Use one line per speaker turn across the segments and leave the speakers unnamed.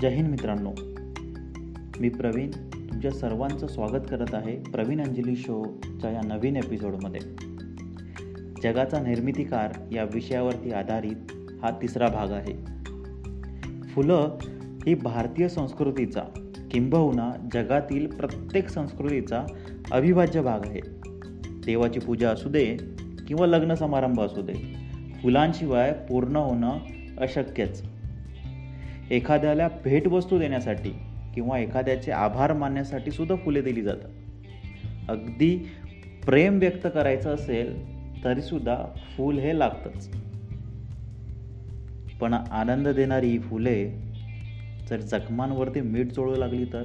जय हिंद मित्रांनो. मी प्रवीण तुमच्या सर्वांचं स्वागत करत आहे प्रवीण अंजली शोच्या या नवीन एपिसोडमध्ये. जगाचा निर्मितीकार या विषयावरती आधारित हा तिसरा भाग आहे. फुलं ही भारतीय संस्कृतीचा किंबहुना जगातील प्रत्येक संस्कृतीचा अविभाज्य भाग आहे. देवाची पूजा असू दे किंवा लग्न समारंभ असू दे फुलांशिवाय पूर्ण होणं अशक्यच. एखाद्याला भेटवस्तू देण्यासाठी किंवा एखाद्याचे आभार मानण्यासाठी सुद्धा फुले दिली जातात. अगदी प्रेम व्यक्त करायचं असेल तरीसुद्धा फूल हे लागतंच. पण आनंद देणारी ही फुले जर जखमांवरती मीठ चोळू लागली तर?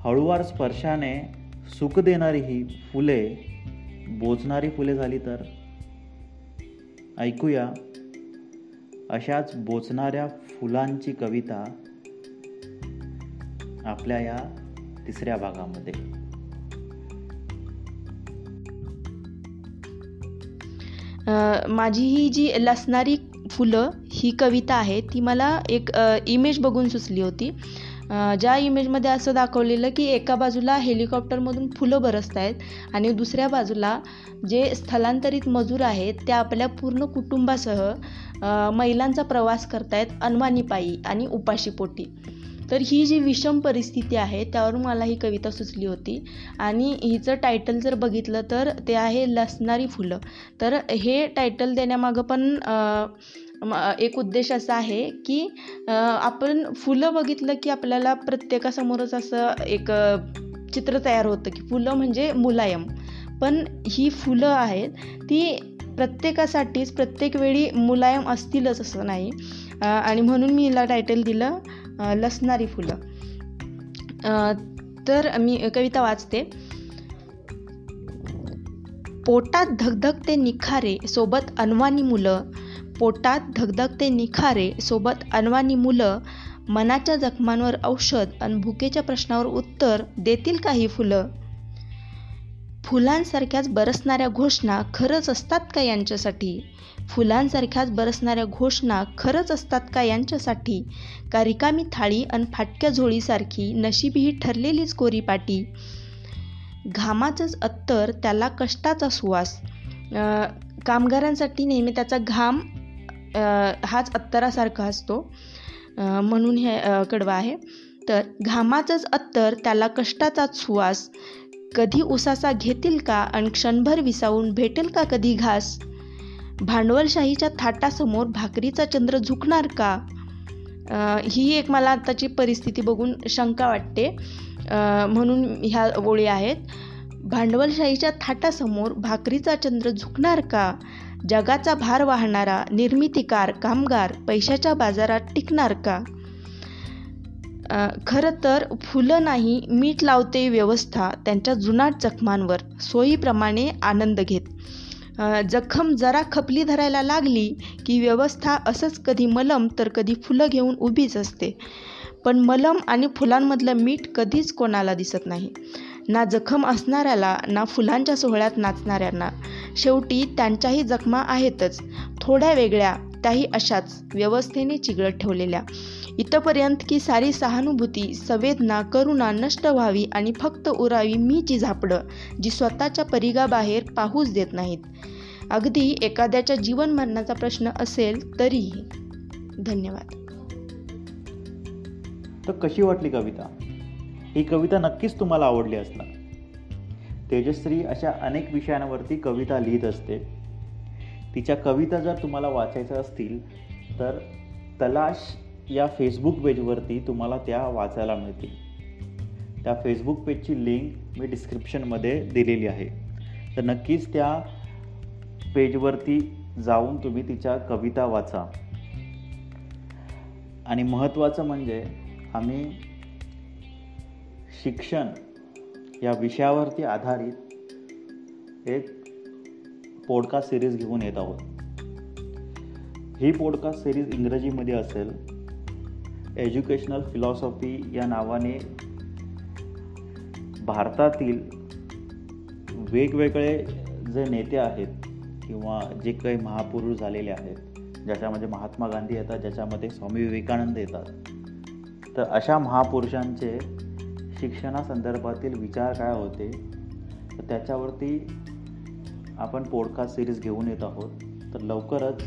हळुवार स्पर्शाने सुख देणारी ही फुले बोचणारी फुले झाली तर? ऐकूया. अशाच बोचणाऱ्या फुलांची कविता आपल्या या तिसऱ्या भागामध्ये.
माझी ही जी लसणारी फुलं ही कविता आहे ती मला एक इमेज बघून सुचली होती. ज्या इमेजमध्ये असं दाखवलेलं की एका बाजूला हेलिकॉप्टरमधून फुलं बरसत आहेत आणि दुसऱ्या बाजूला जे स्थलांतरित मजूर आहेत ते आपल्या पूर्ण कुटुंबासह महिलांचा प्रवास करतायत अनवानीपायी आणि उपाशीपोटी. तर ही जी विषम परिस्थिती आहे त्यावरून मला ही कविता सुचली होती. आणि हिचं टायटल जर बघितलं तर ते आहे लसणारी फुलं. तर हे टायटल देण्यामागं पण एक उद्देश असा आहे की आपण फुलं बघितलं की आपल्याला प्रत्येकासमोरच असं एक चित्र तयार होतं की फुलं म्हणजे मुलायम. पण ही फुलं आहेत ती प्रत्येकासाठीच प्रत्येक वेळी मुलायम असतीलच असं नाही. आणि म्हणून मी हिला टायटल दिलं लसणारी फुलं. तर मी कविता वाचते. पोटात धगधगते निखारे सोबत अनवानी मुलं पोटात धगधगते निखारे सोबत अनवानी मुलं मनाच्या जखमांवर औषध आणि भुकेच्या प्रश्नावर उत्तर देतील काही फुलं? फुलांसारख्याच बरसणाऱ्या घोषणा खरंच असतात का यांच्यासाठी? फुलांसारख्याच बरसणाऱ्या घोषणा खरंच असतात का यांच्यासाठी? का रिकामी थाळी आणि फाटक्या झोळीसारखी नशीब ही ठरलेलीच कोरी पाटी घामाचंच अत्तर त्याला कष्टाचा सुवास. कामगारांसाठी नेहमी त्याचा घाम हाच अत्तरासारखा असतो. म्हणून हे कडवा आहे. तर घामाचंच अत्तर त्याला कष्टाचाच सुवास. कधी उसासा घेतील का आणि क्षणभर विसावून भेटेल का कधी घास? भांडवलशाहीच्या थाटासमोर भाकरीचा चंद्र झुकणार का? ही एक मला आताची परिस्थिती बघून शंका वाटते. म्हणून ह्या ओळी आहेत. भांडवलशाहीच्या थाटासमोर भाकरीचा चंद्र झुकणार का? जगाचा भार वाहणारा निर्मितीकार कामगार पैशाच्या बाजारात टिकणार का? खरं तर फुलं नाही मीठ लावते व्यवस्था त्यांच्या जुनाट जखमांवर सोयीप्रमाणे आनंद घेत. जखम जरा खपली धरायला लागली की व्यवस्था असंच कधी मलम तर कधी फुलं घेऊन उभीच असते. पण मलम आणि फुलांमधलं मीठ कधीच कोणाला दिसत नाही. ना जखम असणाऱ्याला ना फुलांच्या सोहळ्यात नाचणाऱ्यांना. शेवटी त्यांच्याही जखमा आहेतच. थोड्या वेगळ्या त्याही अशाच व्यवस्थेने चिघळत ठेवलेल्या. इथंपर्यंत की सारी सहानुभूती संवेदना करुणा नष्ट व्हावी आणि फक्त उरावी मीची झापडं जी स्वतःच्या परिघाबाहेर पाहूच देत नाहीत. अगदी एखाद्याच्या जीवन मरणाचा प्रश्न असेल तरीही. धन्यवाद.
तर कशी वाटली कविता? ही कविता नक्कीच तुम्हाला आवडली असणार. तेजश्री अशा अनेक विषयांवरती कविता लिहित असते. तिच्या कविता जर तुम्हाला वाचायच्या असतील तर तलाश या फेसबुक पेजवरती तुम्हाला त्या वाचायला मिळतील. त्या फेसबुक पेजची लिंक मी डिस्क्रिप्शनमध्ये दिलेली आहे. तर नक्कीच त्या पेजवरती जाऊन तुम्ही तिच्या कविता वाचा. आणि महत्त्वाचं म्हणजे आम्ही शिक्षण या विषयावरती आधारित एक पॉडकास्ट सिरीज घेऊन येत आहोत. ही पॉडकास्ट सिरीज इंग्रजीमध्ये असेल. एज्युकेशनल फिलॉसॉफी या नावाने भारतातील वेगवेगळे जे नेते आहेत किंवा जे काही महापुरुष झालेले आहेत ज्याच्यामध्ये महात्मा गांधी येतात ज्याच्यामध्ये स्वामी विवेकानंद येतात तर अशा महापुरुषांचे शिक्षणासंदर्भातील विचार काय होते तर त्याच्यावरती आपण पॉडकास्ट सिरीज घेऊन येत आहोत. तर लवकरच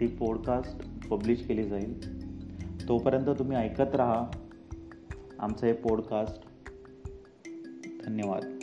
ती पॉडकास्ट पब्लिश केली जाईल. तोपर्यंत तुम्ही ऐकत राहा. आमचं हे पॉडकास्ट धन्यवाद.